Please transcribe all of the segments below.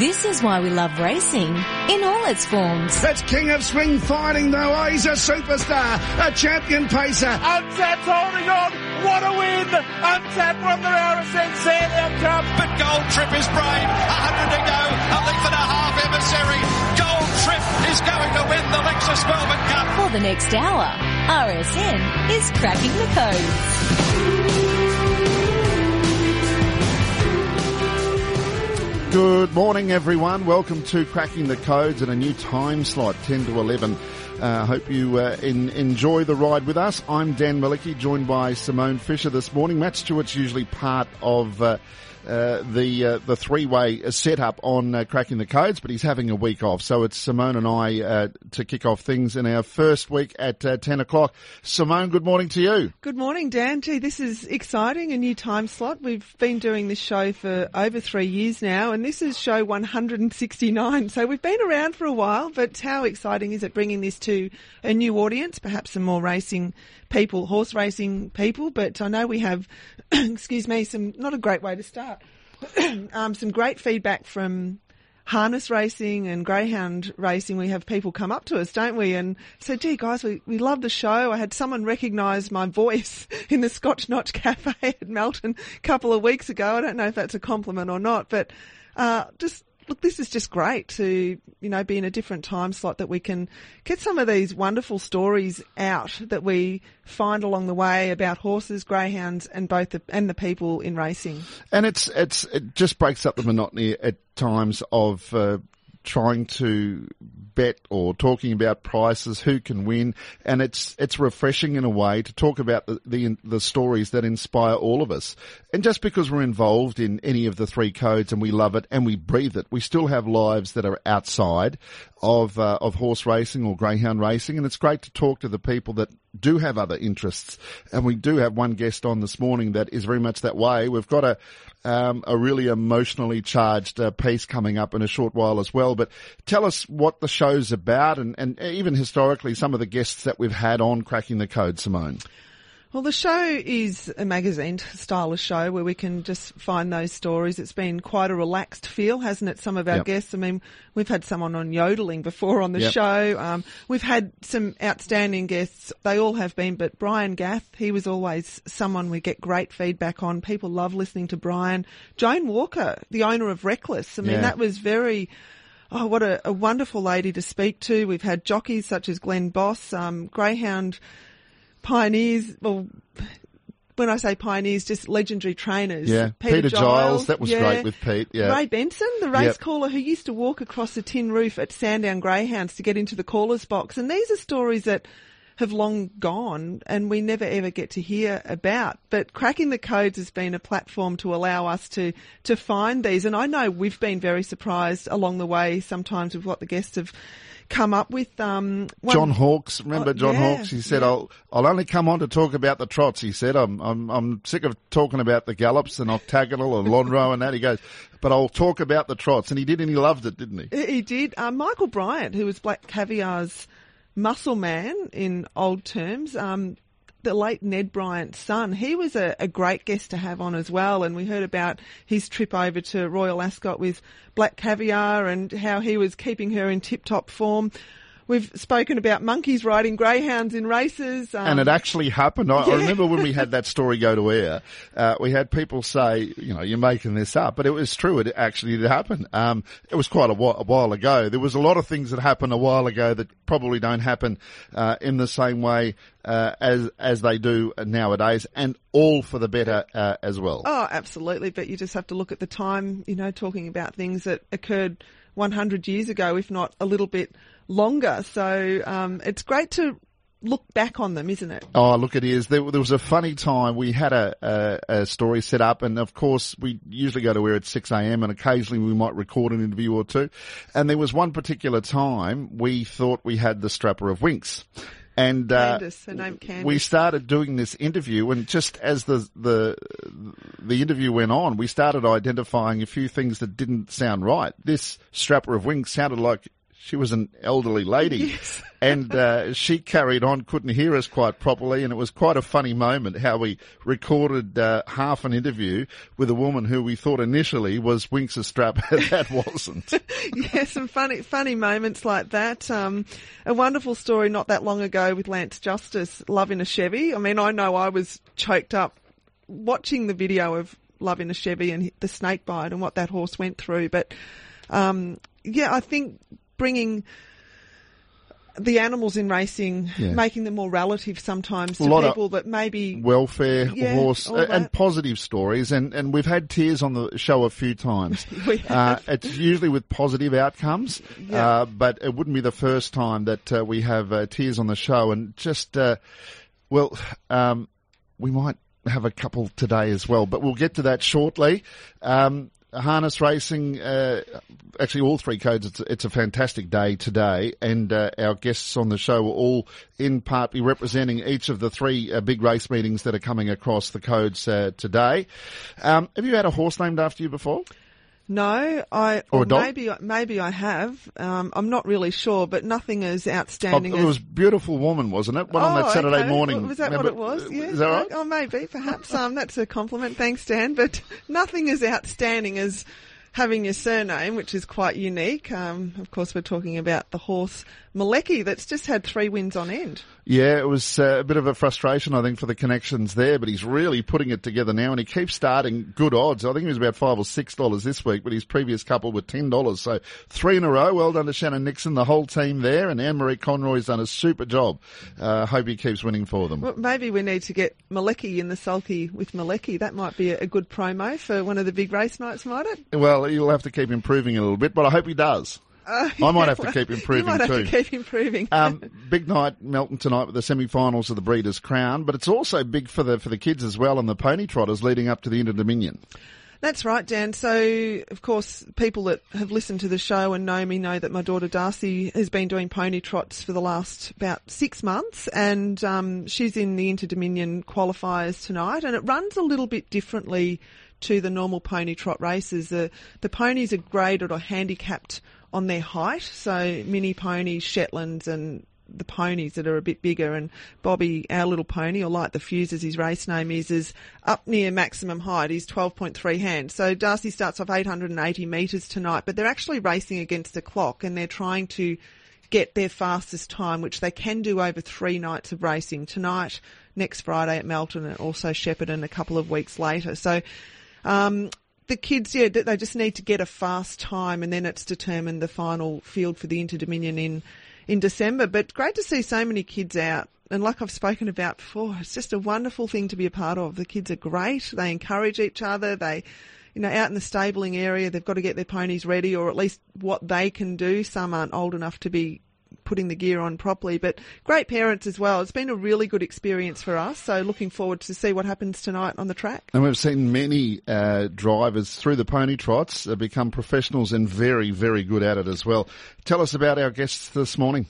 This is why we love racing in all its forms. That's King of Swing fighting though. Oh, he's a superstar, a champion pacer. Untapped holding on. What a win! Untapped won the RSN Sandown Cup. But Gold Trip is brave. A hundred to go. A length and a half emissary. Gold Trip is going to win the Lexus Melbourne Cup. For the next hour, RSN is cracking the code. Good morning, everyone. Welcome to Cracking the Codes and a new time slot, 10 to 11. I uh, hope you uh, in, enjoy the ride with us. I'm Dan Malecki, joined by Simone Fisher this morning. Matt Stewart's usually part of uh, uh, the uh, the three way setup on uh, cracking the codes, but he's having a week off, so it's Simone and I uh, to kick off things in our first week at uh, ten o'clock. Simone, good morning to you. Good morning, Dan. Gee, this is exciting, a new time slot. We've been doing this show for over three years now, and this is show 169. So we've been around for a while, but how exciting is it bringing this to a new audience, perhaps some more racing people, horse racing people, but I know we have, excuse me, some, not a great way to start, um, some great feedback from harness racing and greyhound racing. We have people come up to us, don't we? And say, gee guys, we, we love the show. I had someone recognise my voice in the Scotch Notch Cafe at Melton a couple of weeks ago. I don't know if that's a compliment or not, but, uh, just look, this is just great to, you know, be in a different time slot that we can get some of these wonderful stories out that we find along the way about horses, greyhounds, and both the, and the people in racing. And it's, it's, it just breaks up the monotony at times of, uh, trying to bet or talking about prices, who can win, and it's it's refreshing in a way to talk about the, the the, stories that inspire all of us. And just because we're involved in any of the three codes and we love it and we breathe it, we still have lives that are outside of uh, of horse racing or greyhound racing, and it's great to talk to the people that do have other interests. And we do have one guest on this morning that is very much that way. We've got a um, a really emotionally charged uh, piece coming up in a short while as well. But tell us what the show's about, and, and even historically, some of the guests that we've had on cracking the code, Simone. Well, the show is a magazine style of show where we can just find those stories. It's been quite a relaxed feel, hasn't it? Some of our yep. guests. I mean, we've had someone on yodeling before on the yep. show. Um, we've had some outstanding guests. They all have been, but Brian Gath, he was always someone we get great feedback on. People love listening to Brian. Joan Walker, the owner of Reckless. I mean, yeah. that was very, Oh, what a, a, wonderful lady to speak to. We've had jockeys such as Glenn Boss, um, Greyhound pioneers, well, when I say pioneers, just legendary trainers. Yeah, Peter, Peter Giles, Giles, that was yeah. great with Pete. Yeah, Ray Benson, the race yep. caller who used to walk across the tin roof at Sandown Greyhounds to get into the caller's box, and these are stories that have long gone and we never ever get to hear about. But cracking the codes has been a platform to allow us to, to find these. And I know we've been very surprised along the way sometimes with what the guests have come up with. Um, one, John Hawkes, remember oh, John yeah, Hawkes? He said, yeah. "I'll I'll only come on to talk about the trots." He said, "I'm I'm I'm sick of talking about the gallops and octagonal and Lonhro and that." He goes, "But I'll talk about the trots," and he did, and he loved it, didn't he? He did. Uh, Michael Bryant, who was Black Caviar's muscle man in old terms. Um, the late Ned Bryant's son, he was a, a, great guest to have on as well. And we heard about his trip over to Royal Ascot with Black Caviar and how he was keeping her in tip top form. We've spoken about monkeys riding greyhounds in races. Um, and it actually happened. I, yeah. I, remember when we had that story go to air, uh, we had people say, you know, you're making this up, but it was true. It actually did happen. Um, it was quite a while, a while, ago. There was a lot of things that happened a while ago that probably don't happen, uh, in the same way, uh, as, as they do nowadays and all for the better, uh, as well. Oh, absolutely. But you just have to look at the time, you know, talking about things that occurred 100 years ago, if not a little bit longer. So um, it's great to look back on them, isn't it? Oh, look, it is. There, there was a funny time. We had a, a, a, story set up, and of course, we usually go to air at 6 a.m., and occasionally we might record an interview or two. And there was one particular time we thought we had the strapper of Winx. And uh, Candice, we started doing this interview, and just as the the the interview went on, we started identifying a few things that didn't sound right. This strapper of Winx sounded like she was an elderly lady. and uh, she carried on, couldn't hear us quite properly, and it was quite a funny moment how we recorded uh, half an interview with a woman who we thought initially was Winx a Strap. that wasn't. yeah, some funny, funny moments like that. Um, a wonderful story not that long ago with Lance Justice, Love in a Chevy. I mean, I know I was choked up watching the video of Love in a Chevy and the snake bite and what that horse went through, but um, yeah, I think bringing the animals in racing, Yeah. making them more relative sometimes to A lot of people that maybe welfare Yeah, horse and positive stories and, and we've had tears on the show a few times. Uh, it's usually with positive outcomes, Yeah. uh, but it wouldn't be the first time that uh, we have uh, tears on the show and just, uh, well, um, we might have a couple today as well, but we'll get to that shortly. Um, harness racing, uh, actually all three codes, it's, it's a fantastic day today and uh, our guests on the show will all in part be representing each of the three uh, big race meetings that are coming across the codes uh, today. Um, have you had a horse named after you before? No, I Or or, maybe maybe I have. Um, I'm not really sure, but nothing as Oh, outstanding it as was Beautiful Woman, wasn't it? One on Oh, that Saturday okay. morning. Was that Remember- what it was? Yeah. Is that right? Oh, maybe, perhaps. Um, that's a compliment. Thanks, Dan. But nothing is outstanding as having your surname, which is quite unique. Um, of course, we're talking about the horse Malecki that's just had three wins on end. Yeah, it was uh, a bit of a frustration, I think, for the connections there, but he's really putting it together now, and he keeps starting good odds. I think he was about five or six dollars this week, but his previous couple were ten dollars. So three in a row. Well done to Shannon Nixon, the whole team there, and Anne Marie Conroy's done a super job. Uh, hope he keeps winning for them. Well, maybe we need to get Malecki in the sulky with Malecki. That might be a, a good promo for one of the big race nights, might it? Well, he'll have to keep improving a little bit, but I hope he does. Uh, I might have to well, keep improving You might have too. to keep improving. Um, big night, Melton tonight with the semi-finals of the Breeders' Crown, but it's also big for the for the kids as well and the pony trotters leading up to the Inter Dominion. That's right, Dan. So, of course, people that have listened to the show and know me know that my daughter Darcy has been doing pony trots for the last about six months, and um, she's in the Inter Dominion qualifiers tonight. And it runs a little bit differently to the normal pony trot races. The the ponies are graded or handicapped on their height, so mini ponies, Shetlands, and the ponies that are a bit bigger and Bobby, our little pony, or Light the Fuse as his race name is, is up near maximum height. He's 12.3 hands. So Darcy starts off 880 metres tonight, but they're actually racing against the clock and they're trying to get their fastest time, which they can do over three nights of racing tonight, next Friday at Melton and also Shepparton a couple of weeks later. So, um, the kids, yeah, they just need to get a fast time and then it's determined the final field for the Inter Dominion in, in December. But great to see so many kids out. And like I've spoken about before, it's just a wonderful thing to be a part of. The kids are great. They encourage each other. They, you know, out in the stabling area, they've got to get their ponies ready or at least what they can do. Some aren't old enough to be putting the gear on properly, but great parents as well. It's been a really good experience for us. So looking forward to see what happens tonight on the track. And we've seen many uh, drivers through the pony trots uh, become professionals and very, very good at it as well. Tell us about our guests this morning.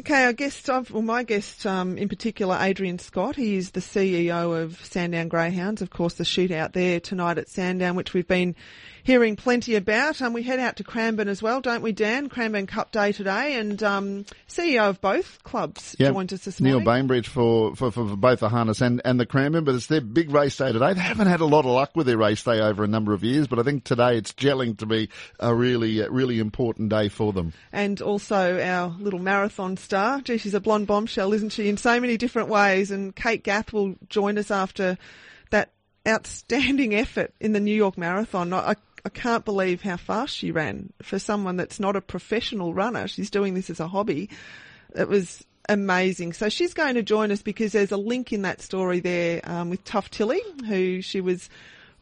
Okay, our guest, well, my guest um, in particular, Adrian Scott. He is the CEO of Sandown Greyhounds. Of course, the shootout there tonight at Sandown, which we've been hearing plenty about. Um, we head out to Cranbourne as well, don't we, Dan? Cranbourne Cup Day today, and um, CEO of both clubs Yeah, joined us this morning. Neil. Bainbridge for, for, for both the harness and, and the Cranbourne, but it's their big race day today. They haven't had a lot of luck with their race day over a number of years, but I think today it's gelling to be a really, uh, really important day for them. and also our little marathon star. Gee, she's a blonde bombshell, isn't she, in so many different ways. And Kate Gath will join us after that outstanding effort in the New York Marathon. I, I can't believe how fast she ran for someone that's not a professional runner. She's doing this as a hobby. It was amazing. So she's going to join us because there's a link in that story there um, with Tough Tilly, who she was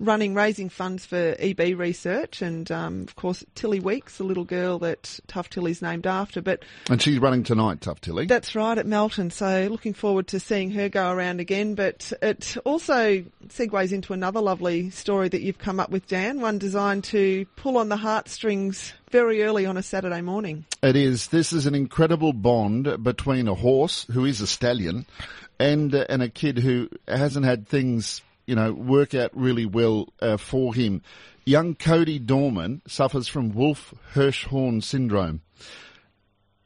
running, raising funds for EB research, and um, of course Tilly Weeks, the little girl that Tough Tilly's named after. But And she's running tonight, Tough Tilly. that's right at Melton. So looking forward to seeing her go around again. But it also segues into another lovely story that you've come up with, Dan. One designed to pull on the heartstrings very early on a Saturday morning. It is. This is an incredible bond between a horse who is a stallion and uh, and a kid who hasn't had things, you know, work out really well uh, for him. Young Cody Dorman suffers from Wolf Hirschhorn syndrome.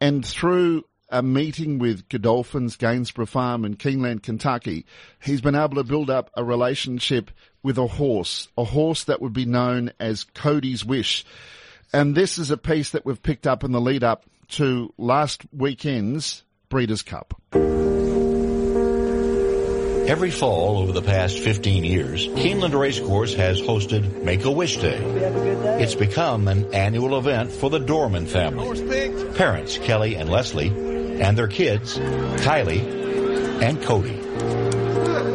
And through a meeting with Godolphins, Gainsborough Farm in Keeneland, Kentucky, he's been able to build up a relationship with a horse, a horse that would be known as Cody's Wish. And this is a piece that we've picked up in the lead up to last weekend's Breeders' Cup. Every fall over the past 15 years, Keeneland Racecourse has hosted Make-A-Wish Day. It's become an annual event for the Dorman family. Parents Kelly and Leslie and their kids, Kylie and Cody.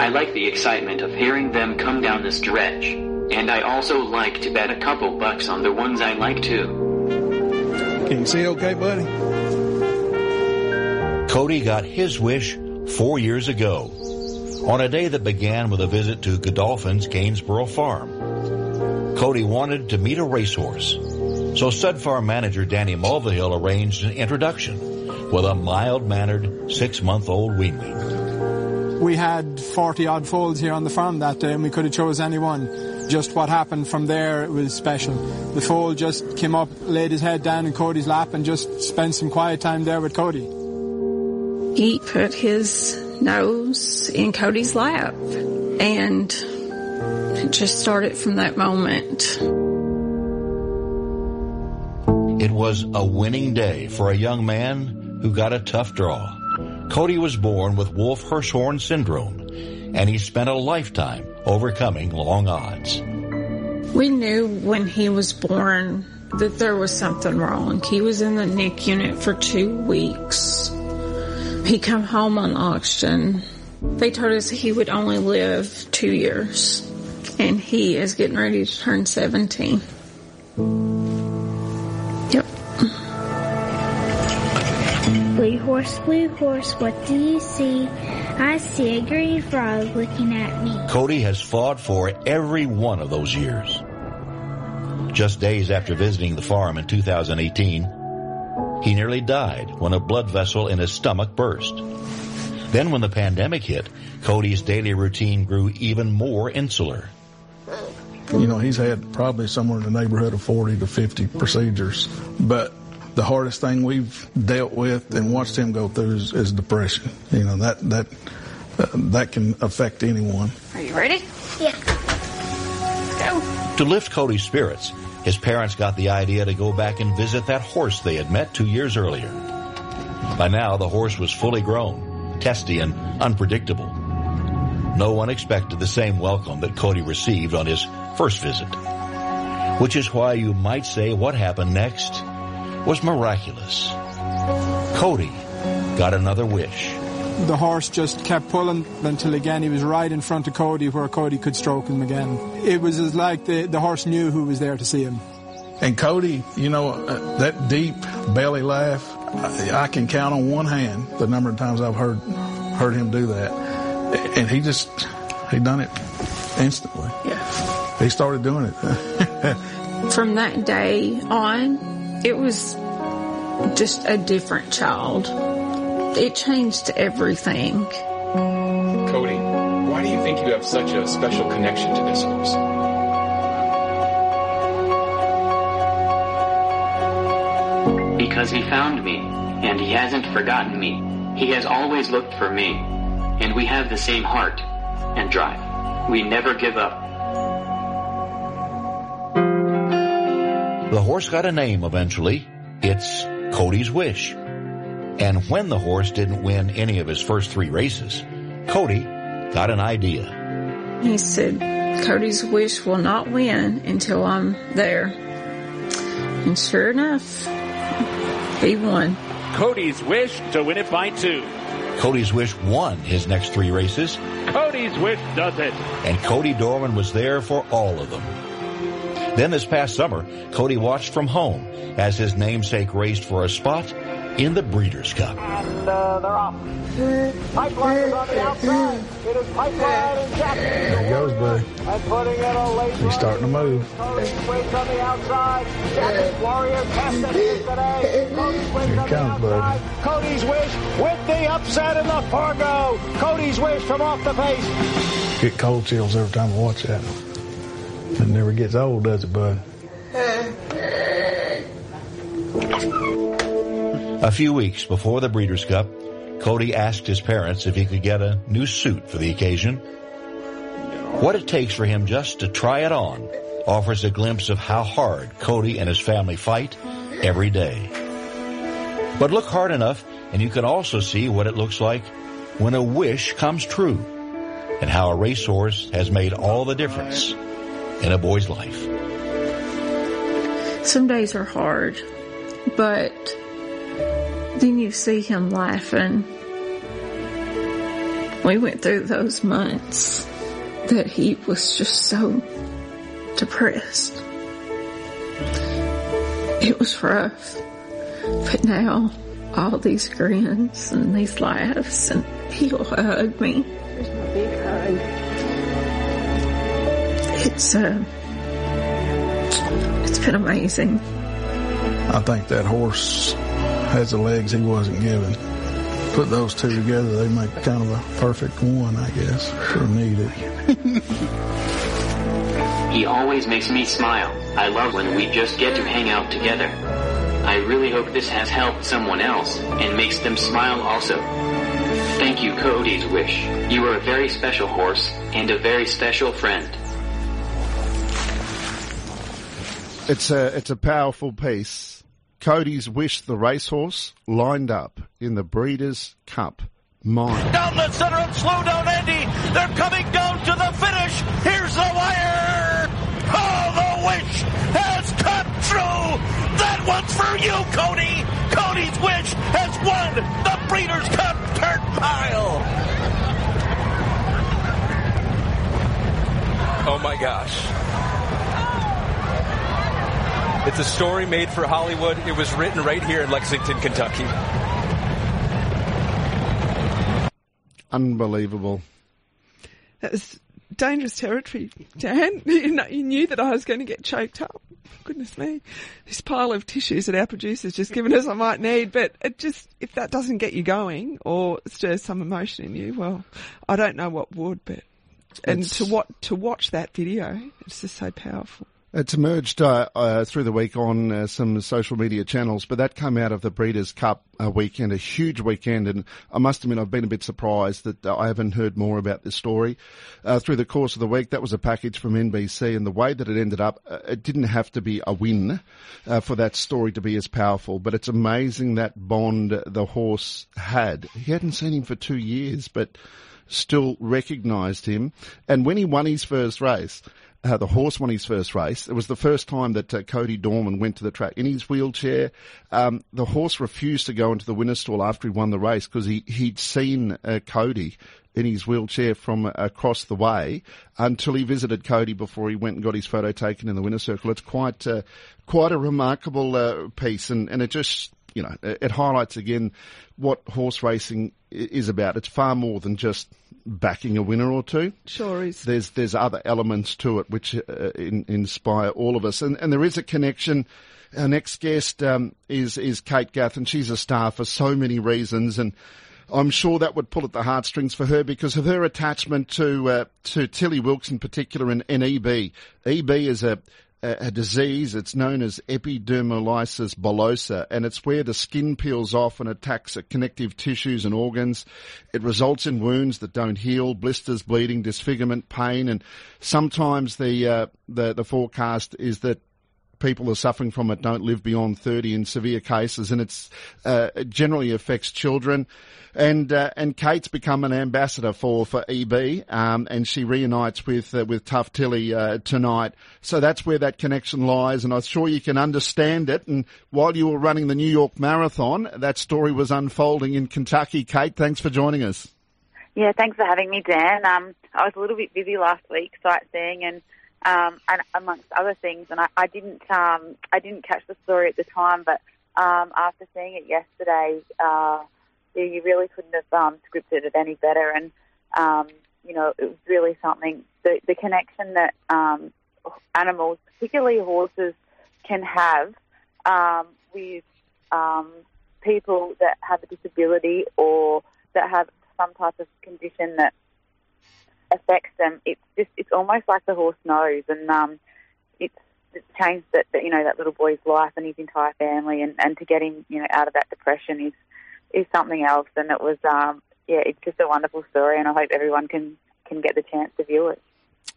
I like the excitement of hearing them come down the stretch. And I also like to bet a couple bucks on the ones I like too. Can you see okay, buddy? Cody got his wish four years ago on a day that began with a visit to Godolphin's Gainsborough Farm. Cody wanted to meet a racehorse, so stud farm manager Danny Mulvihill arranged an introduction with a mild-mannered six-month-old weanling. We had 40 odd foals here on the farm that day and we could have chose any one. Just what happened from there it was special. The foal just came up, laid his head down in Cody's lap and just spent some quiet time there with Cody. He put his nose in Cody's lap and it just started from that moment. It was a winning day for a young man who got a tough draw. Cody was born with Wolf Hirschhorn syndrome and he spent a lifetime overcoming long odds. We knew when he was born that there was something wrong. He was in the NIC unit for two weeks. He come home on oxygen. They told us he would only live two years. And he is getting ready to turn 17. Yep. Blue horse, blue horse, what do you see? I see a green frog looking at me. Cody has fought for every one of those years. Just days after visiting the farm in 2018, he nearly died when a blood vessel in his stomach burst. Then when the pandemic hit, Cody's daily routine grew even more insular. You know, he's had probably somewhere in the neighborhood of 40 to 50 procedures, but the hardest thing we've dealt with and watched him go through is, is depression. You know, that, that, uh, that can affect anyone. Are you ready? Yeah. Go. To lift Cody's spirits, his parents got the idea to go back and visit that horse they had met two years earlier. By now, the horse was fully grown, testy, and unpredictable. No one expected the same welcome that Cody received on his first visit. Which is why you might say what happened next was miraculous. Cody got another wish. The horse just kept pulling until again he was right in front of Cody where Cody could stroke him again. It was as like the, the horse knew who was there to see him. And Cody, you know, uh, that deep belly laugh, I, I can count on one hand the number of times I've heard heard him do that. And he just, he done it instantly. Yeah. He started doing it. From that day on, it was just a different child. It changed everything. Cody, why do you think you have such a special connection to this horse? Because he found me, and he hasn't forgotten me. He has always looked for me, and we have the same heart and drive. We never give up. The horse got a name eventually. It's Cody's Wish. And when the horse didn't win any of his first three races, Cody got an idea. He said, Cody's wish will not win until I'm there. And sure enough, he won. Cody's wish to win it by two. Cody's Wish won his next three races, Cody's wish does it. and Cody Dorman was there for all of them. Then this past summer, Cody watched from home as his namesake raced for a spot in the Breeders' Cup. And uh, they're off. Pipeline is on the outside. It is Pipeline and Jackie's. there he goes, buddy. And putting in a late He's starting to move. Cody's Wish on the outside. Jackie's Warrior tested it today. Cody's Wish Here on it the comes, buddy. Cody's Wish with the upset in the Forego. Cody's Wish from off the pace. Get cold chills every time I watch that. It never gets old, does it, bud? A few weeks before the Breeders' Cup, Cody asked his parents if he could get a new suit for the occasion. What it takes for him just to try it on offers a glimpse of how hard Cody and his family fight every day. But look hard enough and you can also see what it looks like when a wish comes true and how a racehorse has made all the difference in a boy's life. Some days are hard, but then you see him laughing. We went through those months that he was just so depressed. It was rough, but now all these grins and these laughs and he'll hug me. My big hug. It's, uh, it's been amazing. I think that horse has the legs he wasn't given. Put those two together, they make kind of a perfect one, I guess, for needed. He always makes me smile. I love when we just get to hang out together. I really hope this has helped someone else and makes them smile also. Thank you, Cody's Wish. You are a very special horse and a very special friend. It's a it's a powerful piece. Cody's Wish, the racehorse, lined up in the Breeders' Cup. Mine. Down the center of slow down Andy. They're coming down to the finish. Here's the wire. Oh, the wish has come true. That one's for you, Cody. Cody's wish has won the Breeders' Cup Dirt Mile. Oh my gosh. It's a story made for Hollywood. It was written right here in Lexington, Kentucky. Unbelievable. That was dangerous territory, Dan. You, know, you knew that I was going to get choked up. Goodness me. This pile of tissues that our producer's just given us I might need, but it just, if that doesn't get you going or stirs some emotion in you, well, I don't know what would, but, and It's- to what, to watch that video, it's just so powerful. It's emerged uh, uh, through the week on uh, some social media channels, but that came out of the Breeders' Cup uh, weekend, a huge weekend, and I must admit I've been a bit surprised that uh, I haven't heard more about this story uh, through the course of the week. That was a package from NBC, and the way that it ended up, it didn't have to be a win for that story to be as powerful. But it's amazing that bond the horse had. He hadn't seen him for two years, but still recognised him. And when he won his first race, uh, the horse won his first race. It was the first time that uh, Cody Dorman went to the track in his wheelchair. Um, the horse refused to go into the winner's stall after he won the race because he, he'd seen uh, Cody in his wheelchair from uh, across the way until he visited Cody before he went and got his photo taken in the winner's circle. It's quite, uh, quite a remarkable uh, piece and, and it just, you know, it, highlights again what horse racing is about. It's far more than just backing a winner or two. Sure is. There's there's other elements to it which uh, in, inspire all of us, and and there is a connection. Our next guest um, is is Kate Gath, and she's a star for so many reasons, and I'm sure that would pull at the heartstrings for her because of her attachment to uh, to Tilly Wilkes in particular, and, and EB. EB is a a disease. It's known as epidermolysis bullosa, and it's where the skin peels off and attacks uh, connective tissues and organs. It results in wounds that don't heal, blisters, bleeding, disfigurement, pain, and sometimes the uh, the the forecast is that people are suffering from it don't live beyond 30 in severe cases, and it's uh, it generally affects children. And uh, and Kate's become an ambassador for for EB, um, and she reunites with uh, with Tough Tilly uh, tonight. So that's where that connection lies, and I'm sure you can understand it. And while you were running the New York Marathon, that story was unfolding in Kentucky. Kate, thanks for joining us. Yeah, thanks for having me, Dan. Um, I was a little bit busy last week sightseeing and um, and amongst other things, and I, I didn't um, I didn't catch the story at the time, but um, after seeing it yesterday, uh, you really couldn't have um, scripted it any better, and um, you know it was really something. The, the connection that um, animals, particularly horses, can have um, with um, people that have a disability or that have some type of condition that affects them. It's just it's almost like the horse knows, and um, it's it's changed that, that you know that little boy's life and his entire family, and, and to get him you know out of that depression is is something else. And it was um, yeah, it's just a wonderful story, and I hope everyone can can get the chance to view it.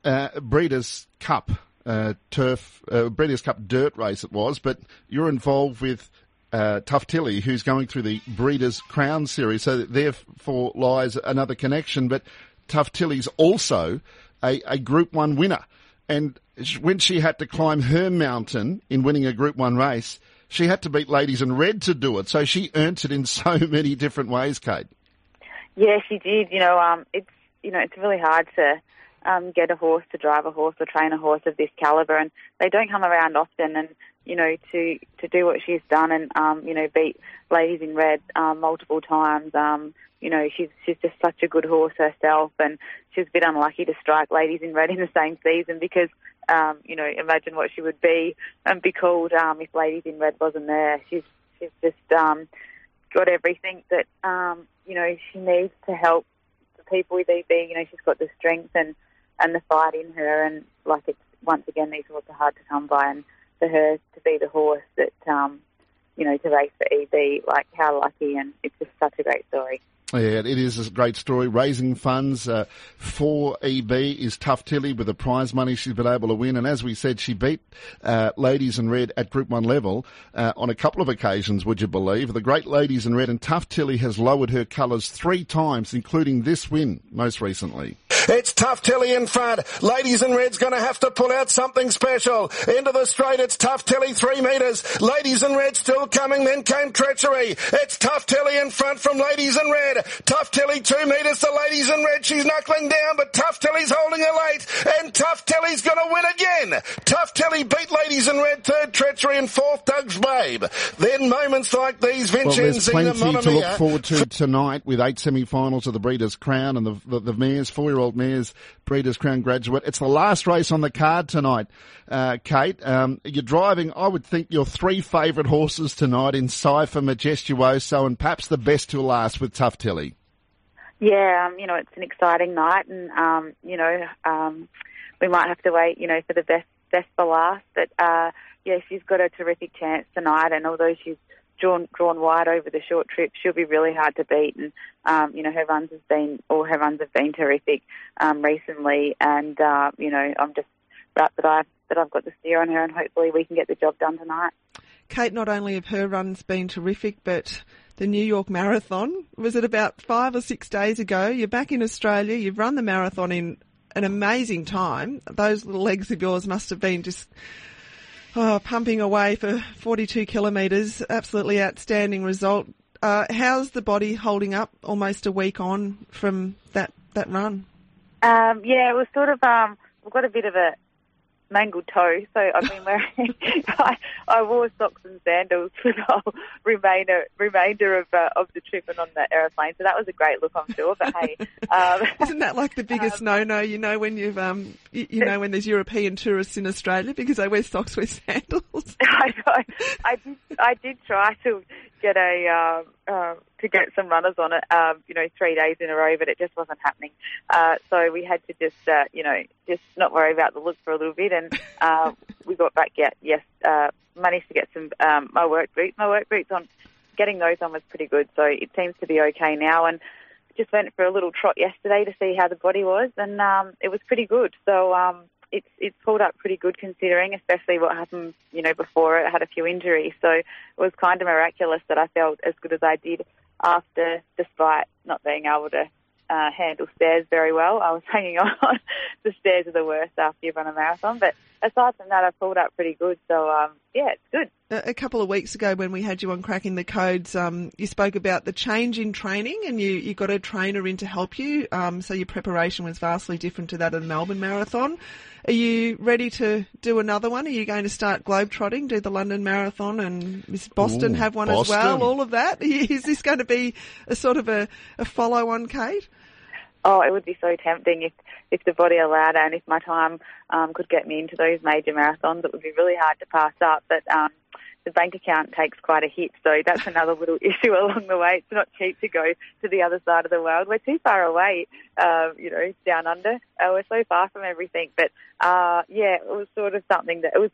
Uh, Breeders' Cup uh, turf, uh, Breeders' Cup dirt race it was, but you're involved with uh, Tough Tilly, who's going through the Breeders' Crown series. So therefore lies another connection. But Tough Tilly's also a, a Group One winner, and when she had to climb her mountain in winning a Group One race, she had to beat ladies in red to do it. So she earned it in so many different ways, Kate. Yeah, she did. You know, um, it's you know it's really hard to um, get a horse to drive a horse or train a horse of this caliber, and they don't come around often. And you know, to to do what she's done and um, you know beat ladies in red um, multiple times. Um, you know, she's she's just such a good horse herself, and she's a bit unlucky to strike ladies in red in the same season because um, you know, imagine what she would be and be called um, if ladies in red wasn't there. She's she's just um, got everything that um, you know she needs to help the people with EB. You know, she's got the strength and and the fight in her, and like it's once again these horses are hard to come by, and for her to be the horse that um, you know to race for EB, like how lucky, and it's just such a great story. Yeah, it is a great story. Raising funds uh, for EB is Tough Tilly with the prize money she's been able to win. And as we said, she beat uh, Ladies in Red at Group 1 level uh, on a couple of occasions, would you believe? The great Ladies in Red and Tough Tilly has lowered her colours three times, including this win most recently. It's Tough Tilly in front. Ladies in Red's going to have to pull out something special. Into the straight, it's Tough Tilly, three metres. Ladies in Red still coming, then came Treachery. It's Tough Tilly in front from Ladies in Red. Tough Tilly, two metres to Ladies in Red. She's knuckling down, but Tough Tilly's holding her late. And Tough Tilly's going to win again. Tough Tilly beat Ladies in Red, third Treachery, and fourth Doug's Babe. Then moments like these, Vincenzo well, there's plenty to look forward to tonight with eight semi-finals of the Breeders' Crown and the, the, the Mares, four-year-old Mares Breeders' Crown graduate. It's the last race on the card tonight, uh, Kate. Um, you're driving, I would think, your three favourite horses tonight in Cipher, Majestuoso, and perhaps the best to last with Tough Tilly. Yeah, um, you know, it's an exciting night, and um, you know, um, we might have to wait, you know, for the best best for last. But uh, yeah, she's got a terrific chance tonight, and although she's drawn drawn wide over the short trip, she'll be really hard to beat. And um, you know, her runs has been, or her runs have been terrific um, recently. And uh, you know, I'm just wrapped that I that I've got the steer on her, and hopefully we can get the job done tonight. Kate, not only have her runs been terrific, but the New York Marathon was it about five or six days ago? You're back in Australia. You've run the marathon in an amazing time. Those little legs of yours must have been just oh, pumping away for 42 kilometres. Absolutely outstanding result. Uh, how's the body holding up almost a week on from that, that run? Um, yeah, it was sort of, um, we've got a bit of a, mangled toe. So I've been wearing, I, I wore socks and sandals for the whole remainder remainder of uh, of the trip and on the aeroplane. So that was a great look, I'm sure. But hey, um, isn't that like the biggest um, no-no? You know when you've um you, you, know when there's European tourists in Australia because they wear socks with sandals. I. I did I did try to get a um, uh, to get some runners on it, um, you know, three days in a row, but it just wasn't happening. Uh, so we had to just, uh, you know, just not worry about the look for a little bit, and uh, we got back. Yeah, yes, uh, managed to get some um, my work boots. My work boots on, getting those on was pretty good. So it seems to be okay now, and just went for a little trot yesterday to see how the body was, and um, it was pretty good. So um, it's it's pulled up pretty good considering, especially what happened, you know, before it had a few injuries. So it was kind of miraculous that I felt as good as I did after, despite not being able to uh, handle stairs very well. I was hanging on. the stairs are the worst after you've run a marathon, but aside from that, I pulled up pretty good. So um, yeah, it's good. A couple of weeks ago, when we had you on cracking the codes, um, you spoke about the change in training, and you, you got a trainer in to help you. Um, so your preparation was vastly different to that of the Melbourne Marathon. Are you ready to do another one? Are you going to start globetrotting, do the London Marathon, and is Boston Ooh, have one Boston. as well? All of that. Is this going to be a sort of a, a follow-on, Kate? Oh, it would be so tempting if if the body allowed and if my time um, could get me into those major marathons. It would be really hard to pass up, but um, the bank account takes quite a hit, so that's another little issue along the way. It's not cheap to go to the other side of the world. We're too far away, um, you know, down under. Uh, we're so far from everything, but uh, yeah, it was sort of something that it was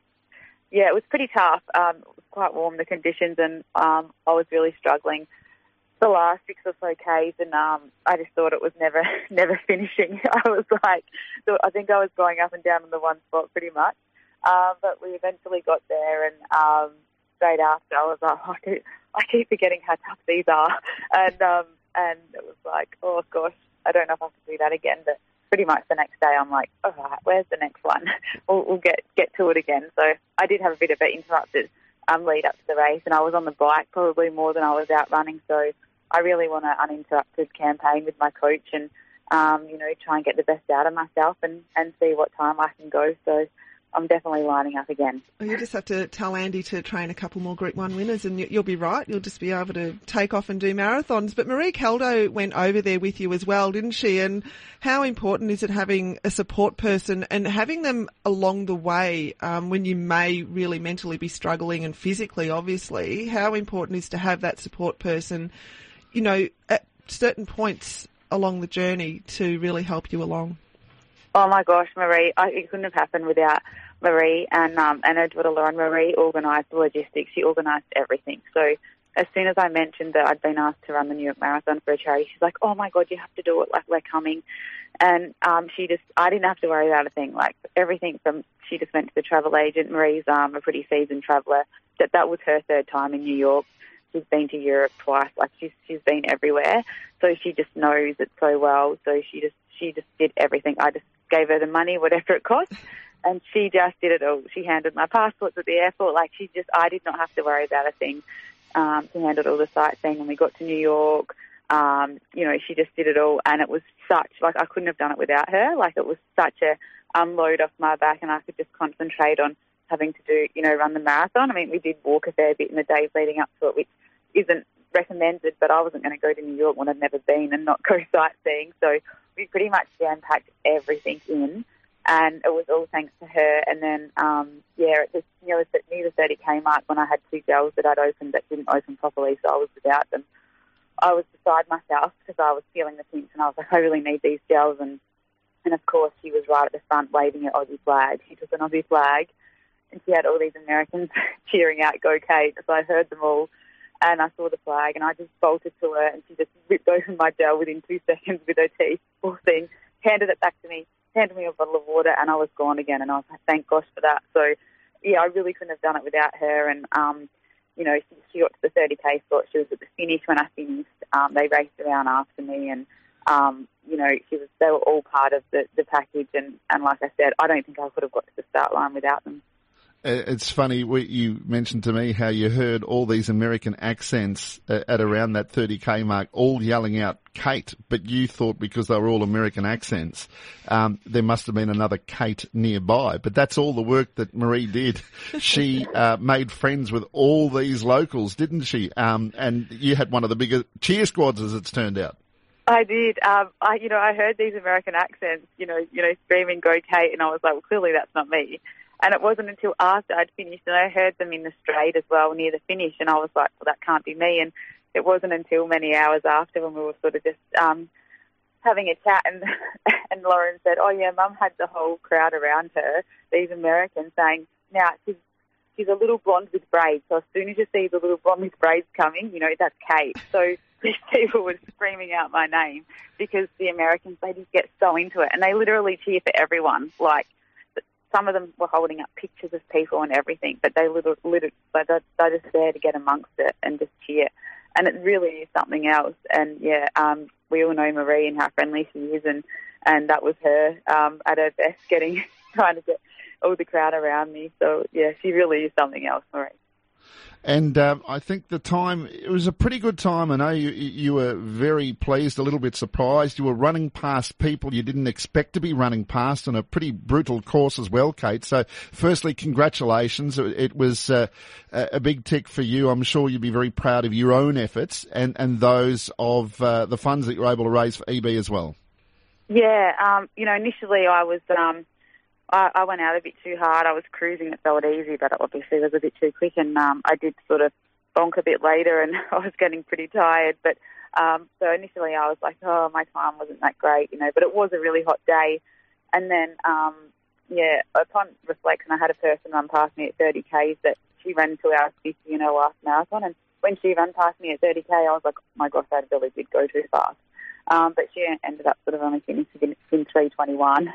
yeah, it was pretty tough. Um, it was quite warm the conditions, and um, I was really struggling the last six or so k's, and um, I just thought it was never never finishing. I was like, I think I was going up and down in the one spot pretty much. Um, but we eventually got there, and um, straight after, I was like, oh, I, keep, I keep forgetting how tough these are, and um, and it was like, oh gosh, I don't know if I can do that again, but pretty much the next day, I'm like, all right, where's the next one? we'll, we'll get get to it again. So I did have a bit of an interrupted um, lead up to the race, and I was on the bike probably more than I was out running. So I really want an uninterrupted campaign with my coach, and um, you know, try and get the best out of myself, and and see what time I can go. So I'm definitely lining up again. Well, you just have to tell Andy to train a couple more Group 1 winners and you'll be right. You'll just be able to take off and do marathons. But Marie Caldo went over there with you as well, didn't she? And how important is it having a support person and having them along the way um, when you may really mentally be struggling and physically, obviously? How important is to have that support person, you know, at certain points along the journey to really help you along? Oh my gosh, Marie! I, it couldn't have happened without Marie and um, and her daughter Lauren. Marie organised the logistics. She organised everything. So as soon as I mentioned that I'd been asked to run the New York Marathon for a charity, she's like, "Oh my God, you have to do it! Like we're coming." And um, she just, I didn't have to worry about a thing. Like everything from, she just went to the travel agent. Marie's um, a pretty seasoned traveller. That that was her third time in New York. She's been to Europe twice. Like she's she's been everywhere. So she just knows it so well. So she just she just did everything. I just gave her the money, whatever it cost, and she just did it all. She handed my passports at the airport. Like she just, I did not have to worry about a thing. Um, she handled all the sightseeing when we got to New York. Um, you know, she just did it all, and it was such like I couldn't have done it without her. Like it was such a unload off my back, and I could just concentrate on having to do, you know, run the marathon. I mean, we did walk a fair bit in the days leading up to it, which isn't recommended, but I wasn't going to go to New York when I'd never been and not go sightseeing. So we pretty much jam packed everything in, and it was all thanks to her. And then, um, yeah, it just near the, near the 30k mark when I had two gels that I'd opened that didn't open properly, so I was without them. I was beside myself because I was feeling the pinch, and I was like, I really need these gels. And and of course, she was right at the front waving an Aussie flag. She took an Aussie flag, and she had all these Americans cheering out, "Go Kate!" So I heard them all and I saw the flag and I just bolted to her and she just ripped open my gel within two seconds with her teeth, poor thing, handed it back to me, handed me a bottle of water and I was gone again and I was like, thank gosh for that. So yeah, I really couldn't have done it without her and, um, you know, she, she got to the 30k spot. She was at the finish when I finished. Um, they raced around after me and, um, you know, she was, they were all part of the, the package and, and like I said, I don't think I could have got to the start line without them. It's funny, you mentioned to me how you heard all these American accents at around that 30k mark, all yelling out Kate, but you thought because they were all American accents, um, there must have been another Kate nearby. But that's all the work that Marie did. She uh, made friends with all these locals, didn't she? Um, and you had one of the bigger cheer squads, as it's turned out. I did. Um, I, you know, I heard these American accents, you know, you know, screaming "Go Kate," and I was like, well, clearly that's not me. And it wasn't until after I'd finished, and I heard them in the straight as well near the finish, and I was like, well, that can't be me. And it wasn't until many hours after when we were sort of just um, having a chat, and and Lauren said, oh yeah, Mum had the whole crowd around her, these Americans, saying, now she's she's a little blonde with braids. So as soon as you see the little blonde with braids coming, you know that's Kate. So these people were screaming out my name because the Americans they just get so into it, and they literally cheer for everyone. Like some of them were holding up pictures of people and everything, but they little, little, but they're, they're just there to get amongst it and just cheer. And it really is something else. And yeah, um, we all know Marie and how friendly she is, and and that was her um, at her best, getting trying to get all the crowd around me. So yeah, she really is something else, Marie. And um, I think the time it was a pretty good time. I know you you were very pleased, a little bit surprised. You were running past people you didn't expect to be running past on a pretty brutal course as well, Kate. So, firstly, congratulations. It, it was uh, a big tick for you. I'm sure you'd be very proud of your own efforts and and those of uh, the funds that you're able to raise for EB as well. Yeah, um, you know, initially I was. Um, I, I went out a bit too hard. I was cruising, it felt easy, but it obviously was a bit too quick, and um, I did sort of bonk a bit later, and I was getting pretty tired. But um, so initially, I was like, oh, my time wasn't that great, you know. But it was a really hot day, and then um, yeah, upon reflection, I had a person run past me at 30 k's that she ran two hours 50 in her last marathon, and when she ran past me at 30k, I was like, oh my gosh, that really did go too fast. Um, but she ended up sort of only finishing in, in 321.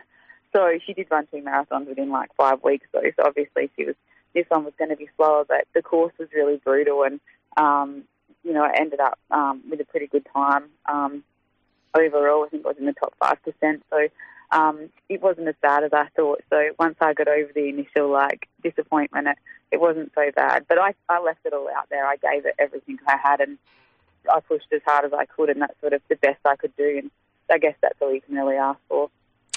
So she did run two marathons within like five weeks though. So obviously she was this one was going to be slower, but the course was really brutal and um, you know, I ended up um, with a pretty good time. Um, overall, I think I was in the top 5%. So um, it wasn't as bad as I thought. So once I got over the initial like disappointment, it, it wasn't so bad. But I, I left it all out there. I gave it everything I had and I pushed as hard as I could and that's sort of the best I could do. And I guess that's all you can really ask for.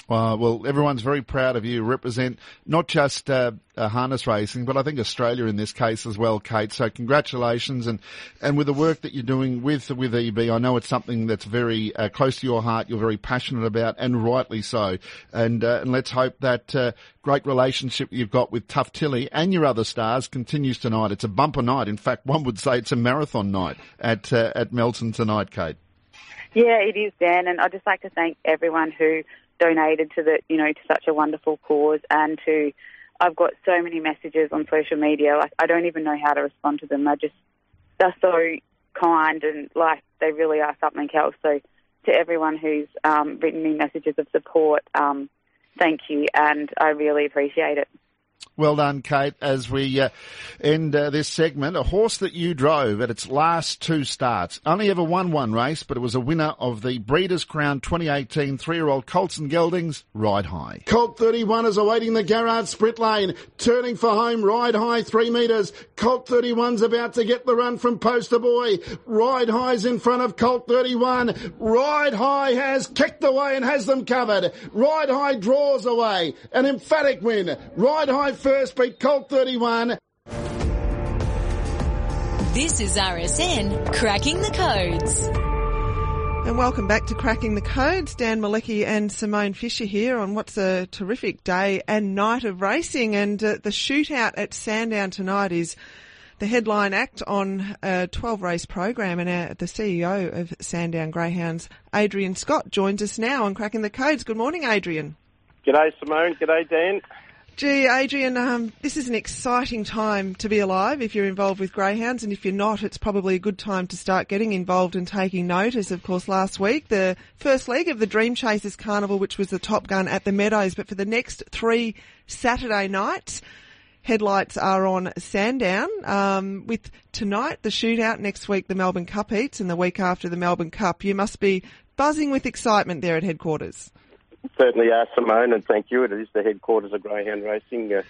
Uh, well, everyone's very proud of you. Represent not just uh, uh, harness racing, but I think Australia in this case as well, Kate. So congratulations, and and with the work that you're doing with with EB, I know it's something that's very uh, close to your heart. You're very passionate about, and rightly so. And uh, and let's hope that great relationship you've got with Tough Tilly and your other stars continues tonight. It's a bumper night. In fact, one would say it's a marathon night at at Melton tonight, Kate. Yeah, it is, Dan, and I'd just like to thank everyone who donated to the, you know, to such a wonderful cause and to, I've got so many messages on social media, like I don't even know how to respond to them. They're just, they're so kind and like they really are something else. So to everyone who's um, written me messages of support, um, thank you and I really appreciate it. Well done, Kate. As we uh, end uh, this segment, a horse that you drove at its last two starts only ever won one race, but it was a winner of the Breeders' Crown 2018 three-year-old Colts and Geldings Ride High. Colt 31 is awaiting the Garrard sprint lane, turning for home. Ride High three metres. Colt 31's about to get the run from Poster Boy. Ride High's in front of Colt 31. Ride High has kicked away and has them covered. Ride High draws away. An emphatic win. Ride High first beat Colt 31. This is RSN Cracking the Codes. And welcome back to Cracking the Codes. Dan Malecki and Simone Fisher here on what's a terrific day and night of racing. And uh, the shootout at Sandown tonight is the headline act on a 12 race program. And uh, the CEO of Sandown Greyhounds, Adrian Scott, joins us now on Cracking the Codes. Good morning, Adrian. G'day, Simone. G'day, Dan. Gee, Adrian, um, this is an exciting time to be alive if you're involved with greyhounds, and if you're not, it's probably a good time to start getting involved and taking notice. Of course, last week, the first leg of the Dream Chasers Carnival, which was the Top Gun at the Meadows, but for the next three Saturday nights, headlights are on Sandown, um, with tonight the shootout, next week the Melbourne Cup heats, and the week after the Melbourne Cup. You must be buzzing with excitement there at headquarters. Certainly are, Simone, and thank you. It is the headquarters of Greyhound Racing uh,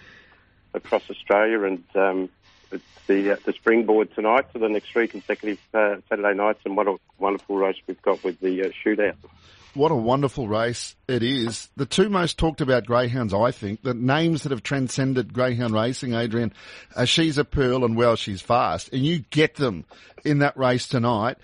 across Australia, and um, it's the uh, the springboard tonight to the next three consecutive uh, Saturday nights, and what a wonderful race we've got with the uh, shootout. What a wonderful race it is. The two most talked about greyhounds, I think, the names that have transcended greyhound racing, Adrian, are She's a Pearl and Wow She's Fast, and you get them in that race tonight.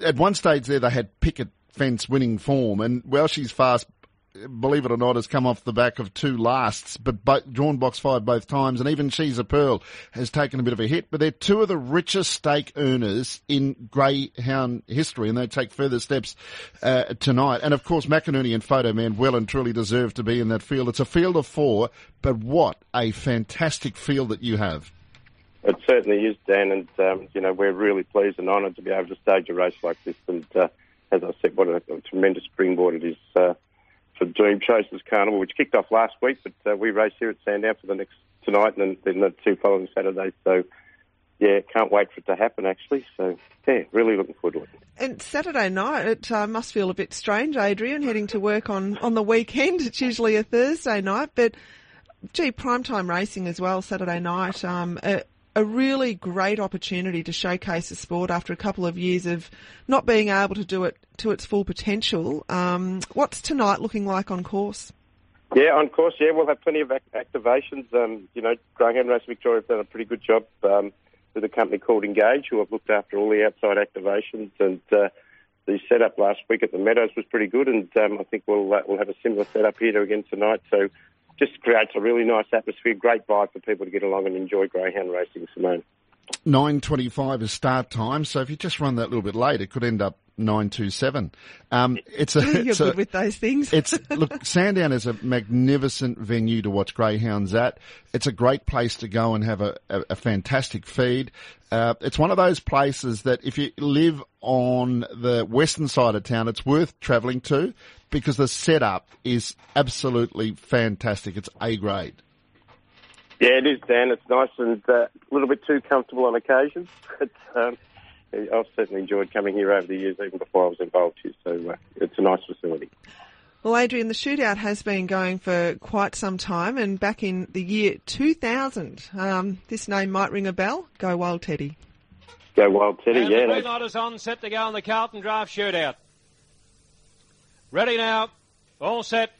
At one stage there, they had picket fence winning form, and Wow She's Fast believe it or not, has come off the back of two lasts, but drawn box five both times, and even She's a Pearl has taken a bit of a hit. But they're two of the richest stake earners in greyhound history, and they take further steps uh, tonight. And of course, McInerney and Photo Man well and truly deserve to be in that field. It's a field of four, but what a fantastic field that you have. It certainly is, Dan, and um, you know we're really pleased and honoured to be able to stage a race like this. And uh, as I said, what a, a tremendous springboard it is uh, for Dream Chasers Carnival, which kicked off last week, but uh, we race here at Sandown for the next tonight and then the two following Saturdays. So, yeah, can't wait for it to happen actually. So, yeah, really looking forward to it. And Saturday night, it uh, must feel a bit strange, Adrian, heading to work on, on the weekend. It's usually a Thursday night, but gee, primetime racing as well, Saturday night. Um, uh, a really great opportunity to showcase the sport after a couple of years of not being able to do it to its full potential. Um, what's tonight looking like on course? Yeah, on course, yeah, we'll have plenty of activations. Um, you know, Greyhound Race Victoria have done a pretty good job um, with a company called Engage, who have looked after all the outside activations. And uh, the setup last week at the Meadows was pretty good, and um, I think we'll uh, we'll have a similar setup here again tonight. So just creates a really nice atmosphere, great vibe for people to get along and enjoy greyhound racing, Simone. 9.25 is start time, so if you just run that a little bit late, it could end up 927. Um, it's a, You're it's good a, with those things. it's look, Sandown is a magnificent venue to watch greyhounds at. It's a great place to go and have a, a, a fantastic feed. Uh, it's one of those places that if you live on the western side of town, it's worth travelling to because the setup is absolutely fantastic. It's A grade. Yeah, it is, Dan. It's nice and uh, a little bit too comfortable on occasion. But um, I've certainly enjoyed coming here over the years, even before I was involved here. So uh, it's a nice facility. Well, Adrian, the shootout has been going for quite some time, and back in the year 2000, um, this name might ring a bell. Go Wild Teddy. Go Wild Teddy, and yeah. the green that's- light is on, set to go in the Carlton Draft shootout. Ready now, all set.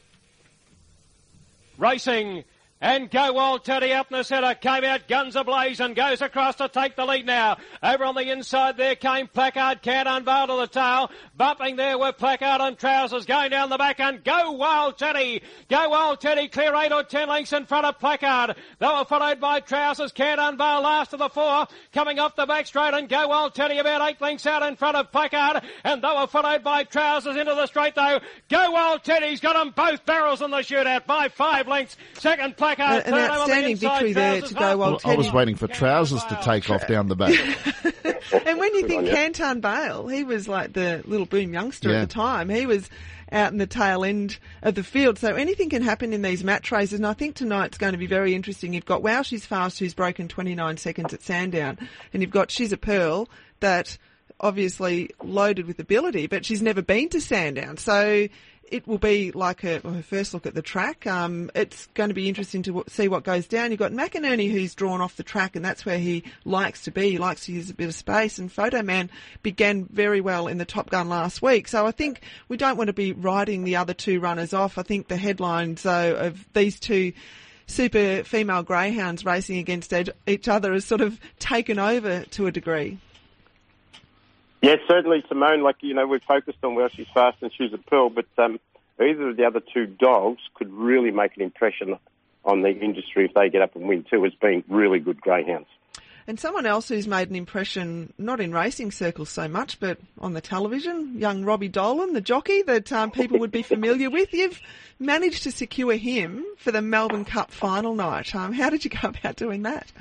Racing. And Go Wild Teddy up in the centre, came out guns ablaze and goes across to take the lead now. Over on the inside there came Placard, can't unveil to the tail. Bumping there with Placard and trousers, going down the back and Go Wild Teddy. Go Wild Teddy, clear eight or ten lengths in front of Placard. They were followed by trousers, can't unveil last of the four. Coming off the back straight and Go Wild Teddy about eight lengths out in front of Placard. And they were followed by trousers into the straight though. Go Wild Teddy's got them both barrels in the shootout by five lengths. Second Placard. An third over on the outstanding victory there to go Wild Well, I was waiting for trousers to take off down the back. And when you think. Canton Bale, he was like the little boom youngster Yeah. at the time. He was out in the tail end of the field. So anything can happen in these match races. And I think tonight's going to be very interesting. You've got Wow She's Fast, who's broken 29 seconds at Sandown. And you've got She's a Pearl, that obviously loaded with ability, but she's never been to Sandown. So it will be like her, her first look at the track. Um, it's going to be interesting to see what goes down. You've got McInerney who's drawn off the track and that's where he likes to be. He likes to use a bit of space and Photo Man began very well in the Top Gun last week. So I think we don't want to be riding the other two runners off. I think the headlines though of these two super female greyhounds racing against each other has sort of taken over to a degree. Yeah, certainly, Simone. Like you know, we've focused on Wow She's Fast and she's a pearl, but um, either of the other two dogs could really make an impression on the industry if they get up and win too, as being really good greyhounds. And someone else who's made an impression, not in racing circles so much, but on the television, young Robbie Dolan, the jockey that um, people would be familiar with. You've managed to secure him for the Melbourne Cup final night. Um, how did you go about doing that?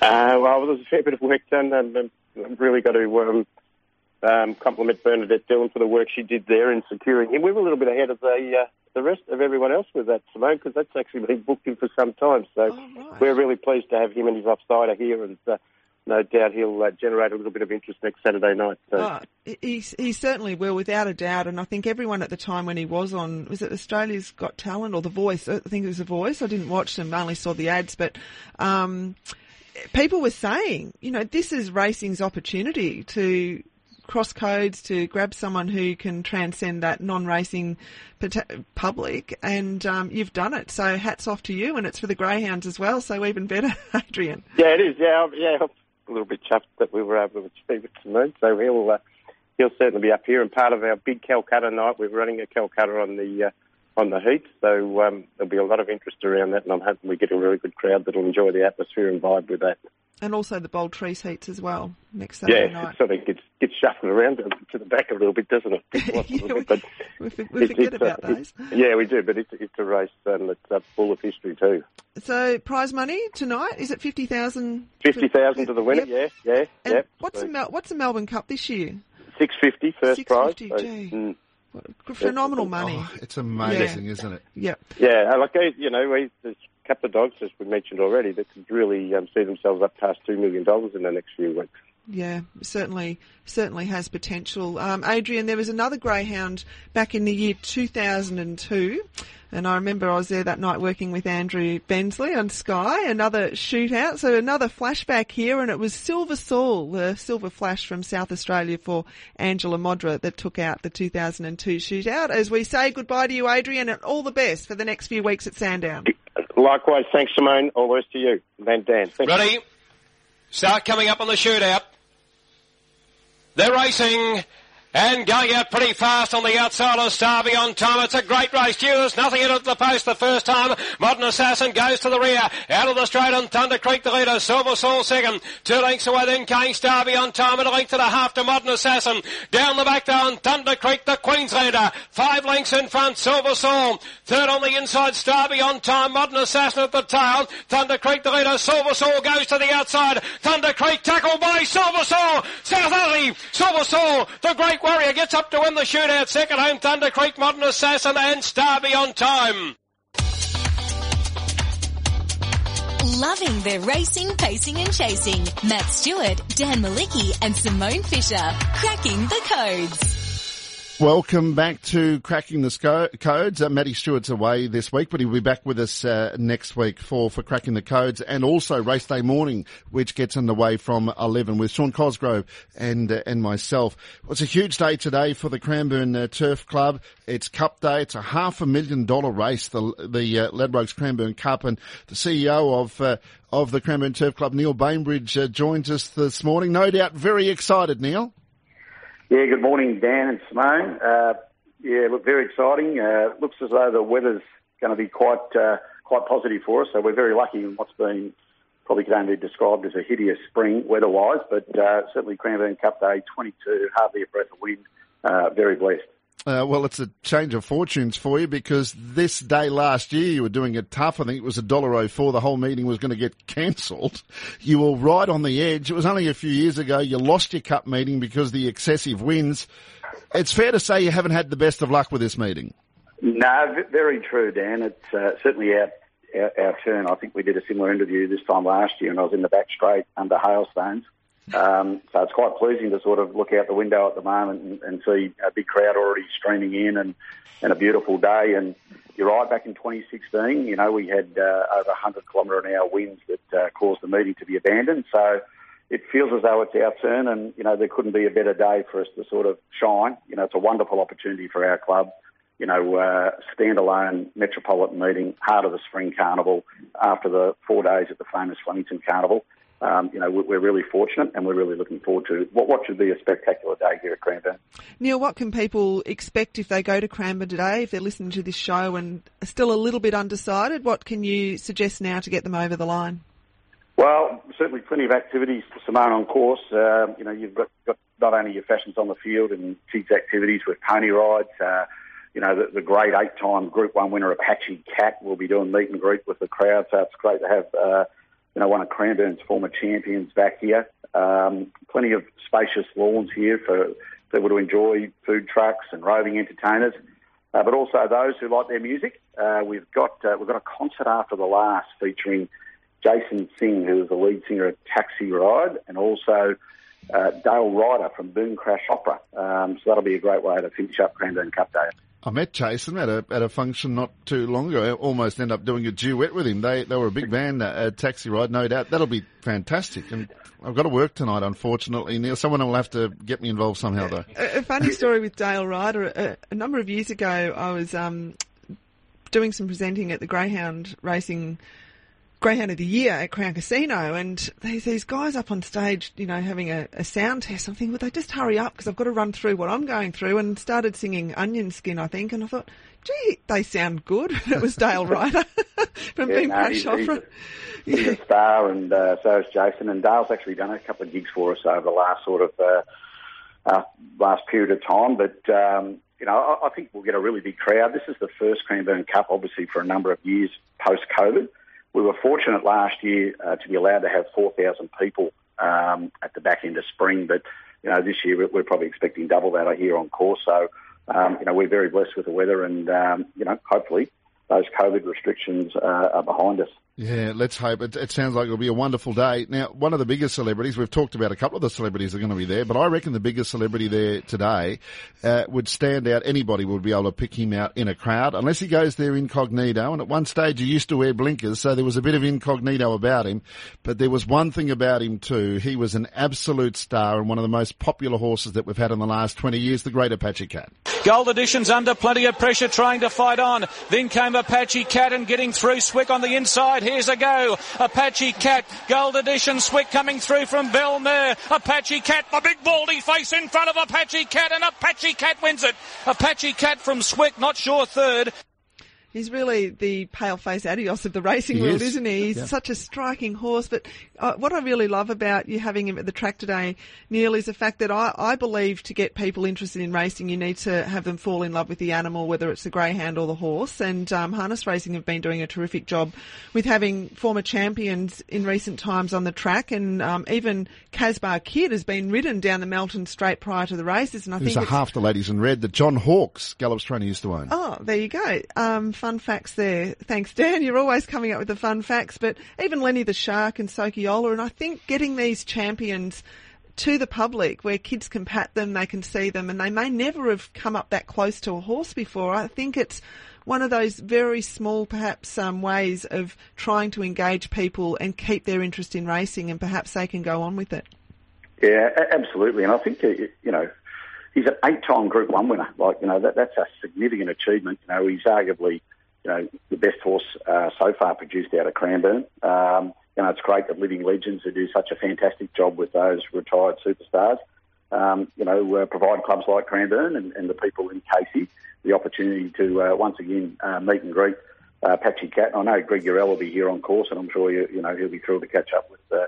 Uh, well, there's a fair bit of work done, and um, I've really got to um, um, compliment Bernadette Dillon for the work she did there in securing him. We were a little bit ahead of the uh, the rest of everyone else with that, Simone, because that's actually been booked in for some time. So we're really pleased to have him and his offsider here, and uh, no doubt he'll uh, generate a little bit of interest next Saturday night. So. Oh, he, he certainly will, without a doubt. And I think everyone at the time when he was on, was it Australia's Got Talent or The Voice? I think it was The Voice. I didn't watch them, I only saw the ads, but, um, people were saying, you know, this is racing's opportunity to cross codes, to grab someone who can transcend that non-racing public, and um, you've done it. So hats off to you, and it's for the greyhounds as well. So even better, Adrian. Yeah, it is. Yeah, I'm- yeah. I'm a little bit chuffed that we were able to achieve it. So he'll uh, he'll certainly be up here. And part of our big Calcutta night, we're running a Calcutta on the uh, on the heat. So um, there'll be a lot of interest around that, and I'm hoping we get a really good crowd that'll enjoy the atmosphere and vibe with that. And also the Bold Trease heats as well next Saturday yeah, night. it sort of gets gets shuffled around to, to the back a little bit, doesn't it? Gets lost a but We, we forget it's a- about those. yeah, we do, but it's it's a race and it's uh, full of history too. So prize money tonight is it fifty thousand? Fifty thousand to the winner. Yep. Yeah, yeah, And yeah. what's the Mel- what's the Melbourne Cup this year? Six fifty first prize. 650, So, gee. mm. Phenomenal money. Oh, it's amazing, isn't it? Yep. Yeah, uh, like you know, we, there's a couple of dogs, as we mentioned already, that could really um, see themselves up past two million dollars in the next few weeks. Yeah, certainly, certainly has potential. Um, Adrian, there was another greyhound back in the year 2002, and I remember I was there that night working with Andrew Bensley on Sky. Another shootout, so another flashback here, and it was Silver Saul, the silver flash from South Australia for Angela Modra that took out the 2002 shootout. As we say goodbye to you, Adrian, and all the best for the next few weeks at Sandown. Likewise, thanks, Simone. All the best to you. And Dan, thank you. Ready? Start coming up on the shootout. They're racing. And going out pretty fast on the outside of Starby on time. It's a great race. Due, nothing in it at the post the first time. Modern Assassin goes to the rear. Out of the straight on Thunder Creek the leader. Silver Soul second. Two lengths away then Kane Starby on time and a length and a half to Modern Assassin. Down the back down Thunder Creek the Queenslander. Five lengths in front Silver Soul. Third on the inside Starby on time. Modern Assassin at the tail. Thunder Creek the leader. Silver Soul goes to the outside. Thunder Creek tackled by Silver Soul. South Alley. Silver Soul. The Great Warrior gets up to win the shootout. Second home Thunder Creek Modern Assassin and Starby on time. Loving their racing, pacing and chasing. Matt Stewart, Dan Malecki and Simone Fisher. Cracking the codes. Welcome back to Cracking the Sco- Codes. Uh, Matty Stewart's away this week, but he'll be back with us uh, next week for, for Cracking the Codes and also Race Day Morning, which gets underway from 11 with Sean Cosgrove and uh, and myself. Well, it's a huge day today for the Cranbourne uh, Turf Club. It's Cup Day. It's a half a million dollar race, the the uh, Ladbrokes Cranbourne Cup, and the CEO of uh, of the Cranbourne Turf Club, Neil Bainbridge, uh, joins us this morning. No doubt very excited, Neil. Yeah, good morning, Dan and Simone. Uh, yeah, look, very exciting. Uh, looks as though the weather's going to be quite uh, quite positive for us. So we're very lucky in what's been probably can only be described as a hideous spring weather-wise, but uh, certainly Cranbourne Cup Day 22, hardly a breath of wind. Uh, very blessed. Uh, well, it's a change of fortunes for you because this day last year you were doing it tough. I think it was a dollar oh four. The whole meeting was going to get cancelled. You were right on the edge. It was only a few years ago. You lost your cup meeting because the excessive winds. It's fair to say you haven't had the best of luck with this meeting. No, very true, Dan. It's uh, certainly our, our, our turn. I think we did a similar interview this time last year, and I was in the back straight under hailstones. Um, so it's quite pleasing to sort of look out the window at the moment and, and see a big crowd already streaming in and, and a beautiful day. And you're right, back in 2016, you know, we had uh, over 100 kilometre an hour winds that uh, caused the meeting to be abandoned. So it feels as though it's our turn, and you know there couldn't be a better day for us to sort of shine. You know, it's a wonderful opportunity for our club. You know, uh, standalone metropolitan meeting, heart of the spring carnival, after the four days at the famous Flemington Carnival. Um, you know, we're, we're really fortunate, and we're really looking forward to what, what should be a spectacular day here at Cranbourne. Neil, what can people expect if they go to Cranbourne today, if they're listening to this show and are still a little bit undecided? What can you suggest now to get them over the line? Well, certainly plenty of activities, for Simone, on course. Uh, you know, you've got, got not only your fashions on the field and kids' activities with pony rides. Uh, you know, the, the great eight-time Group One winner Apache Cat will be doing meet and greet with the crowd, so it's great to have uh, you know one of Cranbourne's former champions back here. Um, plenty of spacious lawns here for people to enjoy food trucks and roving entertainers, uh, but also those who like their music. Uh, we've got uh, we've got a concert after the last featuring Jason Singh, who is the lead singer of Taxi Ride, and also uh, Dale Ryder from Boom Crash Opera. Um, so that'll be a great way to finish up Cranbourne Cup Day. I met Jason at a at a function not too long ago. I almost ended up doing a duet with him. They they were a big band at Taxi Ride, no doubt. That'll be fantastic. And I've got to work tonight, unfortunately. Neil, someone will have to get me involved somehow, though. A, a funny story with Dale Ryder. A, a number of years ago, I was um, doing some presenting at the Greyhound Racing Greyhound of the Year at Crown Casino, and there's these guys up on stage, you know, having a, a sound test. I'm thinking, would they just hurry up because I've got to run through what I'm going through? And started singing Onion Skin, I think, and I thought, gee, they sound good. it was Dale Ryder from Yeah, Boom no, he's, he's, a, he's a star, and uh, so is Jason. And Dale's actually done a couple of gigs for us over the last sort of uh, uh, last period of time. But um, you know, I, I think we'll get a really big crowd. This is the first Cranbourne Cup, obviously, for a number of years post COVID. We were fortunate last year uh, to be allowed to have 4,000 people um, at the back end of spring, but you know this year we're- probably expecting double that here on course. So um, you know we're very blessed with the weather, and um, you know hopefully those COVID restrictions uh, are behind us. Yeah, let's hope. It, it sounds like it'll be a wonderful day. Now, one of the biggest celebrities, we've talked about a couple of the celebrities are going to be there, but I reckon the biggest celebrity there today uh, would stand out. Anybody would be able to pick him out in a crowd, unless he goes there incognito. And at one stage, he used to wear blinkers, so there was a bit of incognito about him. But there was one thing about him too. He was an absolute star and one of the most popular horses that we've had in the last 20 years, the Great Apache Cat. Gold Edition's under plenty of pressure trying to fight on. Then came Apache Cat and getting through. Swick on the inside. Here's a go. Apache Cat, Gold Edition, Swick coming through from Belmere. Apache Cat, the big baldy face in front of Apache Cat, and Apache Cat wins it. Apache Cat from Swick, not sure third. He's really the pale-face Adios of the racing He world, is. is. not he? He's Yeah. such a striking horse. But uh, what I really love about you having him at the track today, Neil, is the fact that I, I believe to get people interested in racing, you need to have them fall in love with the animal, whether it's the greyhound or the horse. And um, harness racing have been doing a terrific job with having former champions in recent times on the track, and um, even Kasbah Kid has been ridden down the Melton Straight prior to the races. And I There's think a half the ladies in red that John Hawkes, Gallop's trainer, used to own. Oh, there you go. Um, fun facts there. Thanks, Dan. You're always coming up with the fun facts. But even Lenny the Shark and And I think getting these champions to the public where kids can pat them, they can see them, and they may never have come up that close to a horse before. I think it's one of those very small, perhaps, um, ways of trying to engage people and keep their interest in racing, and perhaps they can go on with it. Yeah, absolutely. And I think, uh, you know, he's an eight-time Group 1 winner. Like, you know, that, that's a significant achievement. You know, he's arguably, you know, the best horse uh, so far produced out of Cranbourne. Um, you know, it's great that living legends who do such a fantastic job with those retired superstars, um, you know, uh, provide clubs like Cranbourne and, and the people in Casey the opportunity to uh, once again uh, meet and greet uh, Patchy Cat. I know Greg Eurell will be here on course, and I'm sure you, you know he'll be thrilled to catch up with uh,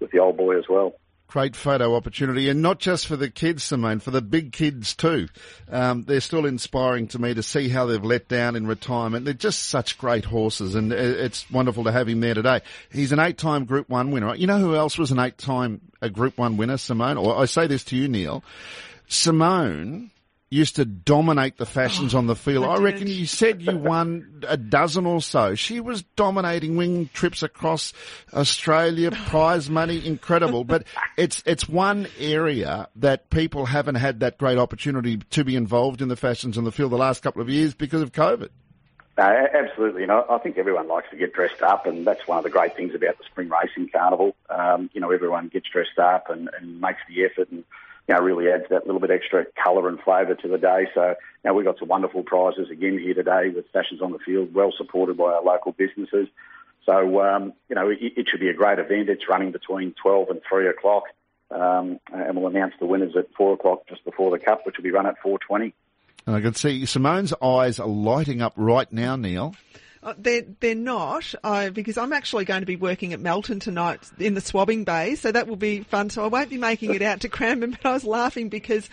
with the old boy as well. Great photo opportunity, and not just for the kids, Simone, for the big kids too. Um, they're still inspiring to me to see how they've let down in retirement. They're just such great horses, and uh, it's wonderful to have him there today. He's an eight-time Group One winner. You know who else was an eight-time a Group One winner, Simone? Or I say this to you, Neil. Simone used to dominate the fashions on the field. I, reckon you said you won a dozen or so. She was dominating wing trips across Australia, prize money, incredible. But it's it's one area that people haven't had that great opportunity to be involved in the fashions on the field the last couple of years because of COVID. No, absolutely. You know, I think everyone likes to get dressed up, and that's one of the great things about the Spring Racing Carnival. Um, you know, everyone gets dressed up and, and makes the effort, and you know, really adds that little bit extra colour and flavour to the day. So, you know, we've got some wonderful prizes again here today with fashions on the field, well supported by our local businesses. So, um, you know, it, it should be a great event. It's running between 12 and 3 o'clock, um, and we'll announce the winners at 4 o'clock just before the Cup, which will be run at 4.20. And I can see Simone's eyes are lighting up right now, Neil. Uh, they're they're not uh, because I'm actually going to be working at Melton tonight in the swabbing bay, so that will be fun. So I won't be making it out to Cranbourne, but I was laughing because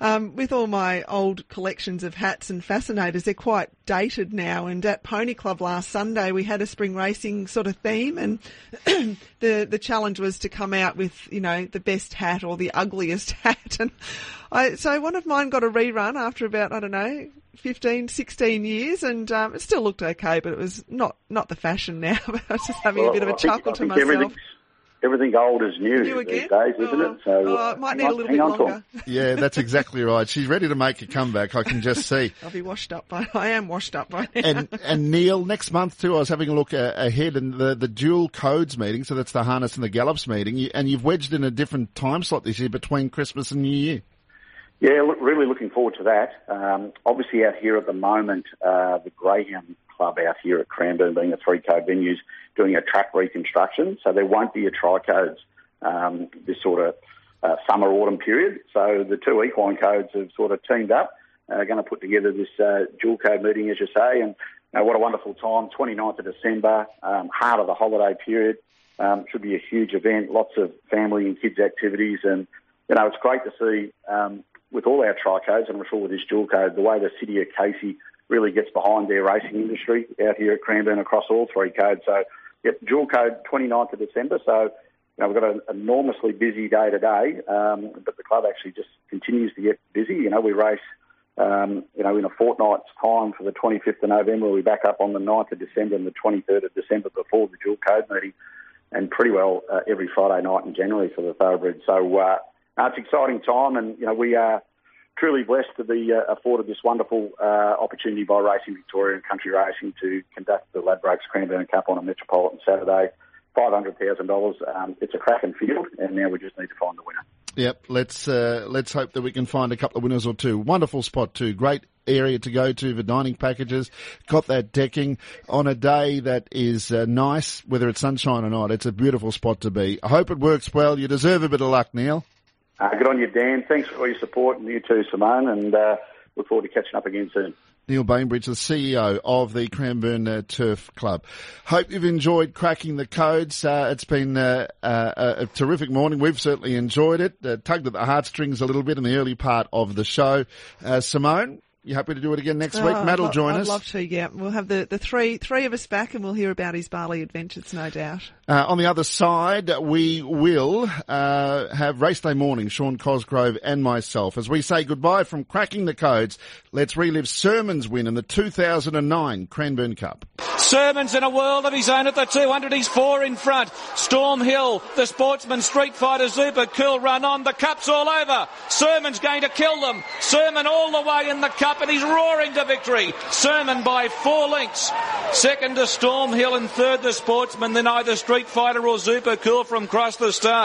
um, with all my old collections of hats and fascinators, they're quite dated now. And at Pony Club last Sunday, we had a spring racing sort of theme, and the the challenge was to come out with you know the best hat or the ugliest hat. And I, so one of mine got a rerun after about I don't know 15, 16 years, and um, it still looked okay, but it was not not the fashion now. But I was just having a bit of a I think- chuckle I to myself. Everything's, everything old is new, New these days, isn't it? So oh, it might you need a little bit on to 'em. longer. Yeah, that's exactly right. She's ready to make a comeback. I can just see. I'll be washed up by. I am washed up by now. and and Neil, next month too, I was having a look uh, ahead and the the dual codes meeting, so that's the harness and the gallops meeting, and you've wedged in a different time slot this year between Christmas and New Year. Yeah, look, really looking forward to that. Um, obviously, out here at the moment, uh, the Greyhound Club out here at Cranbourne, being a three-code venue, is doing a track reconstruction, so there won't be a tri-codes um, this sort of uh, summer autumn period. So the two equine codes have sort of teamed up, uh, going to put together this uh, dual code meeting, as you say, and you know, what a wonderful time! 29th of December, um, heart of the holiday period. Um, should be a huge event, lots of family and kids activities, and you know it's great to see um, with all our tri-codes, and I'm sure with this dual code, the way the city of Casey really gets behind their racing industry out here at Cranbourne across all three codes. So, yep, dual code 29th of December. So, you know, we've got an enormously busy day today, um, but the club actually just continues to get busy. You know, we race, um, you know, in a fortnight's time for the 25th of November. We back up on the 9th of December and the 23rd of December before the dual code meeting, and pretty well uh, every Friday night in January for the thoroughbred. So, uh, no, it's an exciting time, and you know we are truly blessed to be uh, afforded this wonderful uh, opportunity by Racing Victoria and Country Racing to conduct the Ladbrokes Cranbourne Cup on a Metropolitan Saturday. Five hundred thousand dollars. Um, it's a cracking field, and now we just need to find the winner. Yep, let's uh, let's hope that we can find a couple of winners or two. Wonderful spot too. Great area to go to for dining packages. Got that decking on a day that is uh, nice, whether it's sunshine or not. It's a beautiful spot to be. I hope it works well. You deserve a bit of luck, Neil. Uh, good on you, Dan. Thanks for all your support, and you too, Simone, and uh, look forward to catching up again soon. Neil Bainbridge, the CEO of the Cranbourne uh, Turf Club. Hope you've enjoyed cracking the codes. Uh, it's been uh, uh a terrific morning. We've certainly enjoyed it. Uh, tugged at the heartstrings a little bit in the early part of the show. Uh, Simone, you happy to do it again next week? Oh, Matt will join I'd us. I'd love to, yeah. We'll have the, the three three of us back and we'll hear about his Bali adventures, no doubt. Uh, on the other side, we will uh, have race day morning, Sean Cosgrove and myself. As we say goodbye from cracking the codes, let's relive Sermon's win in the 2009 Cranbourne Cup. Sermon's in a world of his own at the 200. He's four in front. Storm Hill, the sportsman, Street Fighter, Super Cool run on. The cup's all over. Sermon's going to kill them. Sermon all the way in the cup and he's roaring to victory. Sermon by four lengths. Second to Storm Hill and third the sportsman, then either Street Fighter or Super Cool from across the start.